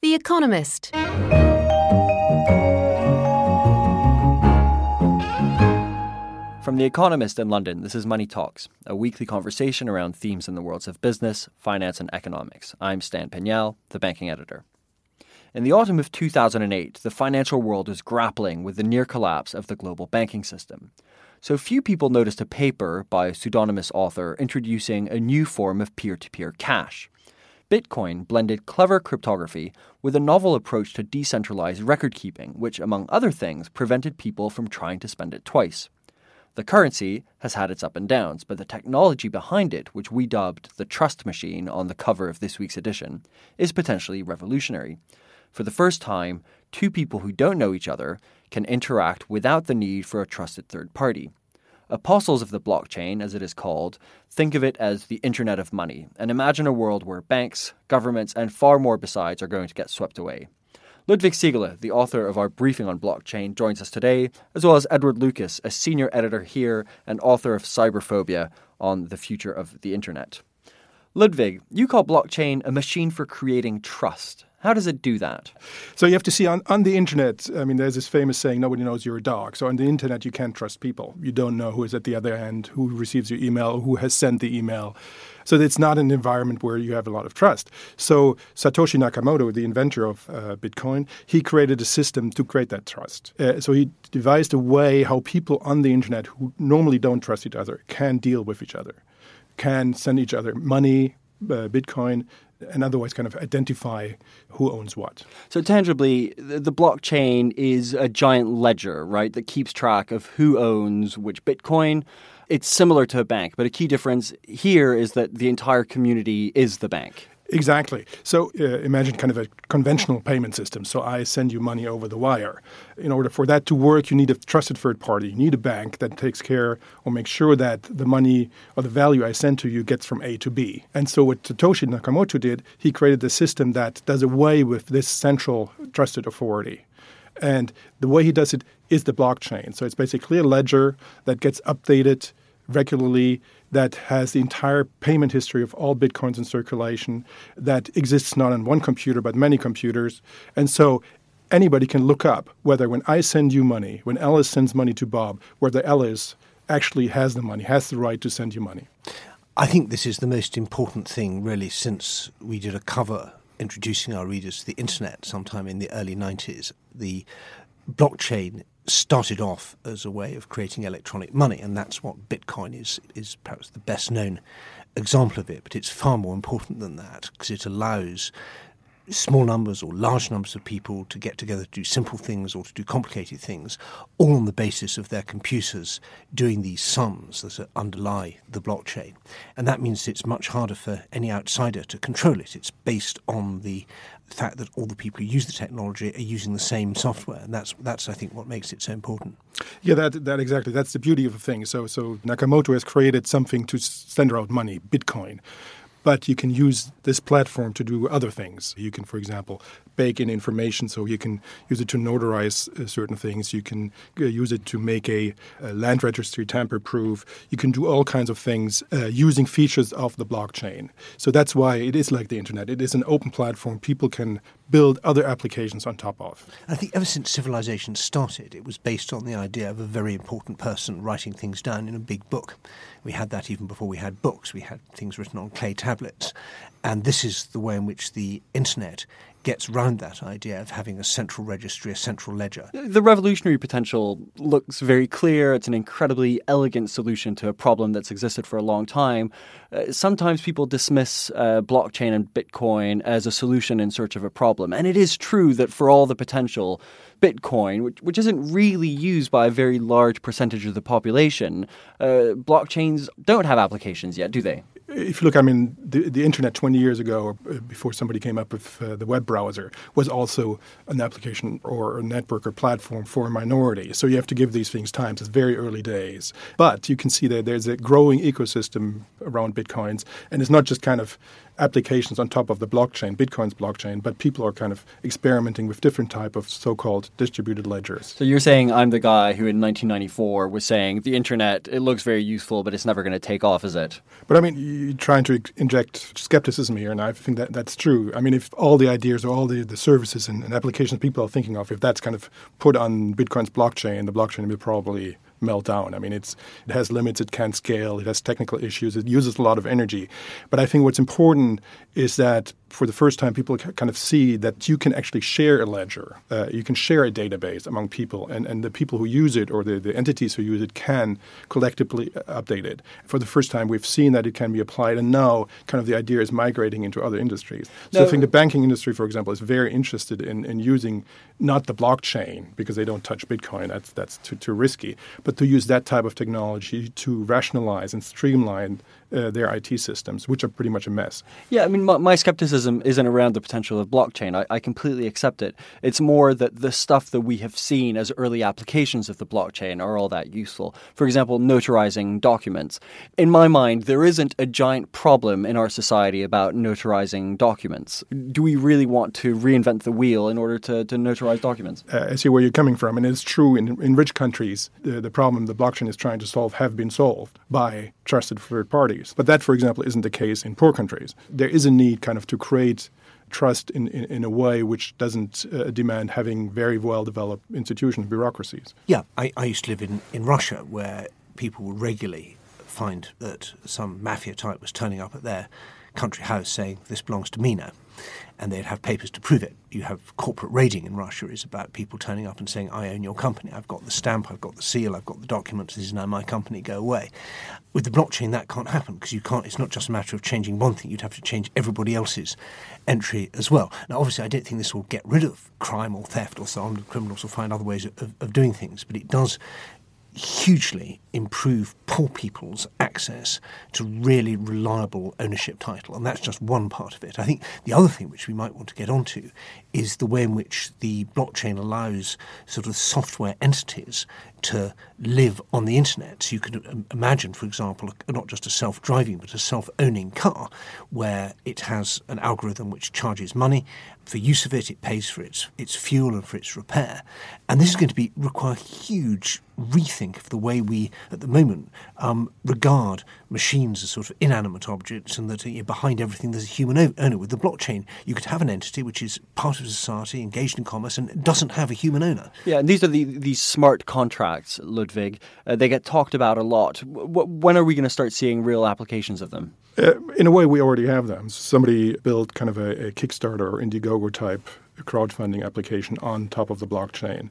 The Economist. From The Economist in London, this is Money Talks, a weekly conversation around themes in the worlds of business, finance, and economics. I'm Stan Pignal, the banking editor. In the autumn of 2008, the financial world was grappling with the near collapse of the global banking system. So few people noticed a paper by a pseudonymous author introducing a new form of peer to peer cash. Bitcoin blended clever cryptography with a novel approach to decentralized record keeping, which, among other things, prevented people from trying to spend it twice. The currency has had its up and downs, but the technology behind it, which we dubbed the trust machine on the cover of this week's edition, is potentially revolutionary. For the first time, two people who don't know each other can interact without the need for a trusted third party. Apostles of the blockchain, as it is called, think of it as the Internet of Money, and imagine a world where banks, governments, and far more besides are going to get swept away. Ludwig Siegele, the author of our briefing on blockchain, joins us today, as well as Edward Lucas, a senior editor here and author of Cyberphobia on the future of the internet. Ludwig, you call blockchain a machine for creating trust. How does it do that? So you have to see on, on the internet, I mean, there's this famous saying, nobody knows you're a dog. So on the internet, you can't trust people. You don't know who is at the other end, who receives your email, who has sent the email. So it's not an environment where you have a lot of trust. So Satoshi Nakamoto, the inventor of uh, Bitcoin, he created a system to create that trust. Uh, so he devised a way how people on the internet who normally don't trust each other can deal with each other, can send each other money, uh, Bitcoin, and otherwise kind of identify who owns what. So tangibly, the blockchain is a giant ledger, right, that keeps track of who owns which Bitcoin. It's similar to a bank, but a key difference here is that the entire community is the bank. Exactly. So uh, imagine kind of a conventional payment system. So I send you money over the wire. In order for that to work, you need a trusted third party. You need a bank that takes care or makes sure that the money or the value I send to you gets from A to B. And so what Satoshi Nakamoto did, he created a system that does away with this central trusted authority. And the way he does it is the blockchain. So it's basically a ledger that gets updated regularly that has the entire payment history of all bitcoins in circulation that exists not on one computer but many computers. And so anybody can look up whether when I send you money, when Alice sends money to Bob, whether Alice actually has the money, has the right to send you money. I think this is the most important thing, really, since we did a cover introducing our readers to the internet sometime in the early 90s. The blockchain started off as a way of creating electronic money, and that's what Bitcoin is, is perhaps the best known example of it. But it's far more important than that because it allows small numbers or large numbers of people to get together to do simple things or to do complicated things, all on the basis of their computers doing these sums that underlie the blockchain. And that means it's much harder for any outsider to control it. It's based on the fact that all the people who use the technology are using the same software, and that's that's I think what makes it so important. Yeah, that that exactly. That's the beauty of the thing. So so Nakamoto has created something to send out money, Bitcoin, but you can use this platform to do other things. You can, for example, bake in information, so you can use it to notarize uh, certain things. You can uh, use it to make a, a land registry tamper-proof. You can do all kinds of things uh, using features of the blockchain. So that's why it is like the internet. It is an open platform. People can build other applications on top of. I think ever since civilization started, it was based on the idea of a very important person writing things down in a big book. We had that even before we had books. We had things written on clay tablets. And this is the way in which the internet gets round that idea of having a central registry, a central ledger. The revolutionary potential looks very clear. It's an incredibly elegant solution to a problem that's existed for a long time. Uh, sometimes people dismiss uh, blockchain and Bitcoin as a solution in search of a problem. And it is true that for all the potential, Bitcoin, which, which isn't really used by a very large percentage of the population, uh, blockchains don't have applications yet, do they? If you look, I mean, the, the internet 20 years ago, uh, before somebody came up with uh, the web browser, was also an application or a network or platform for a minority. So you have to give these things time. It's very early days. But you can see that there's a growing ecosystem around Bitcoins, and it's not just kind of applications on top of the blockchain, Bitcoin's blockchain, but people are kind of experimenting with different type of so-called distributed ledgers. So you're saying I'm the guy who in 1994 was saying the internet it looks very useful, but it's never going to take off, is it? But I mean, you're trying to inject skepticism here, and I think that that's true. I mean, if all the ideas or all the, the services and, and applications people are thinking of, if that's kind of put on Bitcoin's blockchain, the blockchain will probably melt down. I mean, it's it has limits, it can't scale, it has technical issues, it uses a lot of energy. But I think what's important is that for the first time, people kind of see that you can actually share a ledger, uh, you can share a database among people, and, and the people who use it or the, the entities who use it can collectively uh, update it. For the first time, we've seen that it can be applied, and now kind of the idea is migrating into other industries. So no. I think the banking industry, for example, is very interested in, in using not the blockchain because they don't touch Bitcoin, that's, that's too, too risky, but to use that type of technology to rationalize and streamline uh, their IT systems, which are pretty much a mess. Yeah, I mean, my, my skepticism isn't around the potential of blockchain. I, I, completely accept it. It's more that the stuff that we have seen as early applications of the blockchain are all that useful. For example, notarizing documents. In my mind, there isn't a giant problem in our society about notarizing documents. Do we really want to reinvent the wheel in order to, to notarize documents? Uh, I see where you're coming from, and it's true in, in rich countries, the, the problem the blockchain is trying to solve have been solved by trusted third parties. But that, for example, isn't the case in poor countries. There is a need kind of to create trust in, in, in a way which doesn't uh, demand having very well developed institutions, bureaucracies. Yeah, I, I used to live in, in Russia where people would regularly find that some mafia type was turning up at their country house saying, This belongs to me now and they'd have papers to prove it. You have corporate raiding in Russia is about people turning up and saying, I own your company, I've got the stamp, I've got the seal, I've got the documents, this is now my company, go away. With the blockchain, that can't happen because you can't, it's not just a matter of changing one thing, you'd have to change everybody else's entry as well. Now, obviously, I don't think this will get rid of crime or theft or so on, criminals will find other ways of, of doing things, but it does hugely improve poor people's access to really reliable ownership title. And that's just one part of it. I think the other thing which we might want to get onto is the way in which the blockchain allows sort of software entities to live on the internet. So you could um, imagine, for example, not just a self driving, but a self owning car where it has an algorithm which charges money. For use of it, it pays for its, its fuel and for its repair. And this is going to be require huge rethink of the way we, at the moment, um, regard machines as sort of inanimate objects and that uh, behind everything there's a human owner. With the blockchain, you could have an entity which is part of society, engaged in commerce, and doesn't have a human owner. Yeah, and these are the, these smart contracts, Ludwig. Uh, they get talked about a lot. W- when are we going to start seeing real applications of them? Uh, in a way, we already have them. Somebody built kind of a, a Kickstarter or Indiegogo type crowdfunding application on top of the blockchain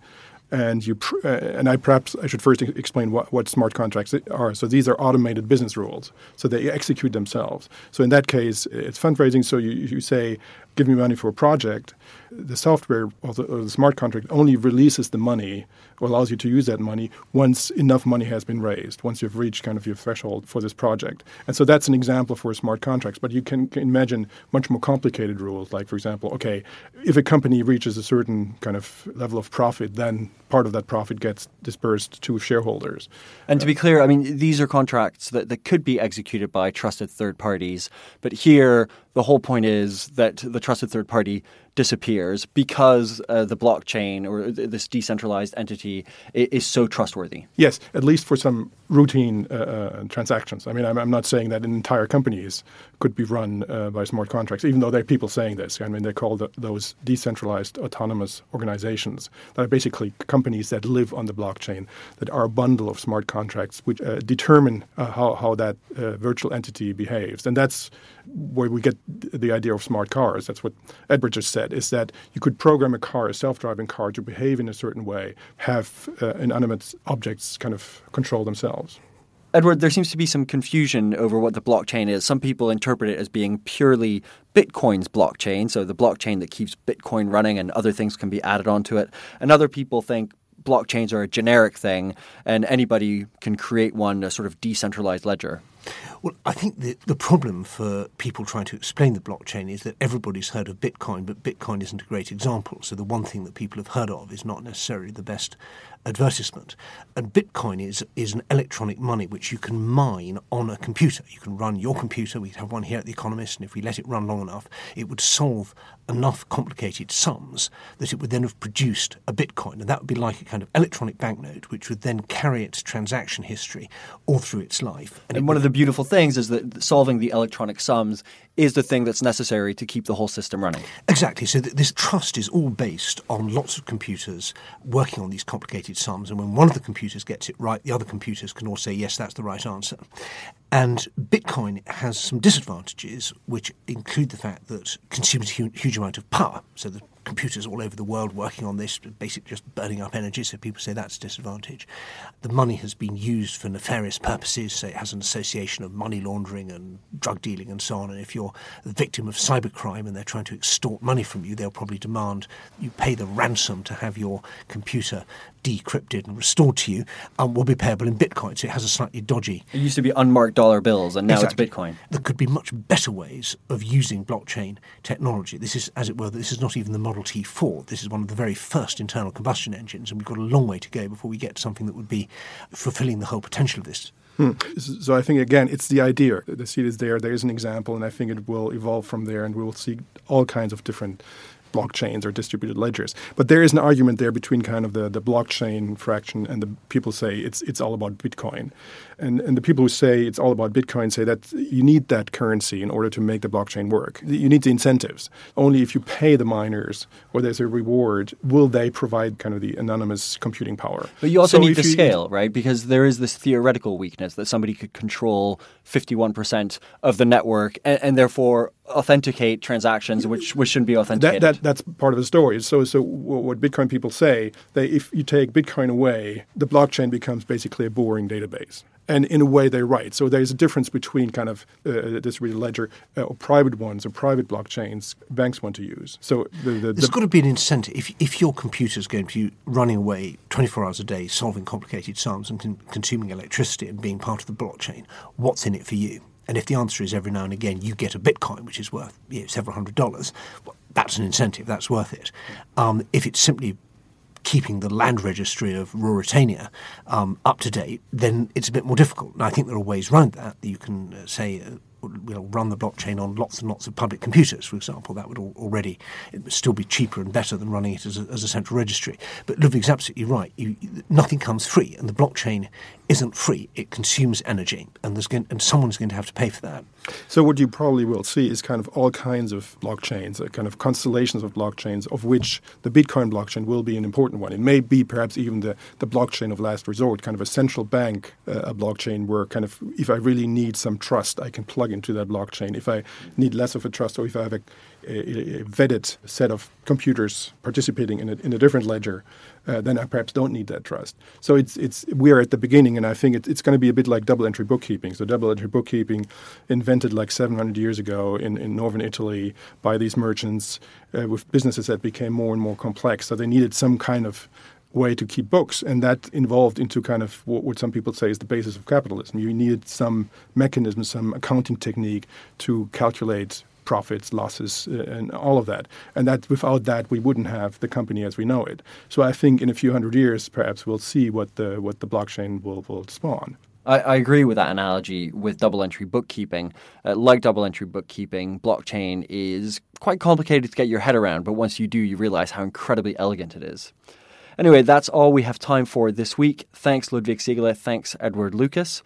and you pr- uh, and I perhaps I should first explain what, what smart contracts are. So these are automated business rules. So they execute themselves. So in that case, it's fundraising. So you, you say, give me money for a project. The software or the, or the smart contract only releases the money or allows you to use that money once enough money has been raised, once you've reached kind of your threshold for this project. And so that's an example for smart contracts. But you can, imagine much more complicated rules, like, for example, okay, if a company reaches a certain kind of level of profit, then part of that profit gets dispersed to shareholders. And to be clear, I mean, these are contracts that, that could be executed by trusted third parties. But here, the whole point is that the trusted third party disappears because uh, the blockchain or this decentralized entity is so trustworthy. Yes, at least for some routine uh, uh, transactions. I mean, I'm, I'm, not saying that entire companies could be run uh, by smart contracts, even though there are people saying this. I mean, they call the, those decentralized autonomous organizations that are basically companies that live on the blockchain, that are a bundle of smart contracts which uh, determine uh, how, how that virtual entity behaves. And that's where we get the idea of smart cars. That's what Edward just said, is that you could program a car, a self-driving car, to behave in a certain way, have uh, inanimate objects kind of control themselves. Edward, there seems to be some confusion over what the blockchain is. Some people interpret it as being purely Bitcoin's blockchain, so the blockchain that keeps Bitcoin running and other things can be added onto it. And other people think blockchains are a generic thing and anybody can create one, a sort of decentralized ledger. Well, I think the, the problem for people trying to explain the blockchain is that everybody's heard of Bitcoin, but Bitcoin isn't a great example. So the one thing that people have heard of is not necessarily the best advertisement. And Bitcoin is, is an electronic money which you can mine on a computer. You can run your computer. We have one here at The Economist, and if we let it run long enough, it would solve enough complicated sums that it would then have produced a Bitcoin. And that would be like a kind of electronic banknote, which would then carry its transaction history all through its life. And, and one of the beautiful things is that solving the electronic sums is the thing that's necessary to keep the whole system running. Exactly. So th- this trust is all based on lots of computers working on these complicated sums. And when one of the computers gets it right, the other computers can all say, yes, that's the right answer. And Bitcoin has some disadvantages, which include the fact that consumes a huge amount of power. So the computers all over the world working on this, basically just burning up energy. So people say that's a disadvantage. The money has been used for nefarious purposes. So it has an association of money laundering and drug dealing and so on. And if you're the victim of cybercrime and they're trying to extort money from you, they'll probably demand you pay the ransom to have your computer decrypted and restored to you and um, will be payable in Bitcoin. So it has a slightly dodgy. It used to be unmarked dollar bills, and now Exactly. it's Bitcoin. There could be much better ways of using blockchain technology. This is, as it were, this is not even the Model T Ford. This is one of the very first internal combustion engines, and we've got a long way to go before we get to something that would be fulfilling the whole potential of this. Hmm. So I think again, it's the idea. The seed is there. There is an example, and I think it will evolve from there, and we will see all kinds of different blockchains or distributed ledgers. But there is an argument there between kind of the, the blockchain fraction and the people say it's it's all about Bitcoin. And and the people who say it's all about Bitcoin say that you need that currency in order to make the blockchain work. You need the incentives. Only if you pay the miners or there's a reward will they provide kind of the anonymous computing power. But you also So need the scale, right? Because there is this theoretical weakness that somebody could control 51% of the network and, and therefore authenticate transactions which, which shouldn't be authenticated. That, that that's part of the story. So so what Bitcoin people say, they if you take Bitcoin away, the blockchain becomes basically a boring database. And in a way, they're right. So there's a difference between kind of uh, distributed ledger uh, or private ones or private blockchains banks want to use. So the, the, There's the got to be an incentive. If, if your computer's going to be running away 24 hours a day, solving complicated sums and con- consuming electricity and being part of the blockchain, what's in it for you? And if the answer is every now and again you get a Bitcoin, which is worth you know, several hundred dollars, well, that's an incentive. That's worth it. Um, if it's simply keeping the land registry of Ruritania um, up to date, then it's a bit more difficult. And I think there are ways around that. You can uh, say uh, we'll run the blockchain on lots and lots of public computers, for example. That would al- already would still be cheaper and better than running it as a, as a central registry. But Ludwig's absolutely right. You, nothing comes free, and the blockchain isn't free. It consumes energy, and there's going, and someone's going to have to pay for that. So what you probably will see is kind of all kinds of blockchains, uh, kind of constellations of blockchains, of which the Bitcoin blockchain will be an important one. It may be perhaps even the, the blockchain of last resort, kind of a central bank uh, a blockchain where kind of if I really need some trust, I can plug into that blockchain. If I need less of a trust, or if I have a, a, a vetted set of computers participating in a, in a different ledger, uh, then I perhaps don't need that trust. So it's it's we're at the beginning, and I think it, it's going to be a bit like double entry bookkeeping. So double entry bookkeeping, invented like 700 years ago in, in northern Italy by these merchants uh, with businesses that became more and more complex. So they needed some kind of way to keep books, and that involved into kind of what, what some people say is the basis of capitalism. You needed some mechanism, some accounting technique to calculate profits, losses, uh, and all of that. And that without that, we wouldn't have the company as we know it. So I think in a few hundred years, perhaps we'll see what the what the blockchain will will spawn. I, I agree with that analogy with double entry bookkeeping. Uh, like double entry bookkeeping, blockchain is quite complicated to get your head around, but once you do, you realize how incredibly elegant it is. Anyway, that's all we have time for this week. Thanks, Ludwig Siegele. Thanks, Edward Lucas.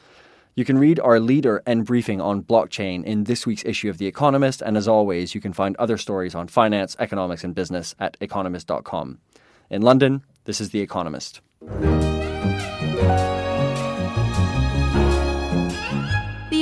You can read our leader and briefing on blockchain in this week's issue of The Economist, and as always, you can find other stories on finance, economics, and business at economist.com. In London, this is The Economist.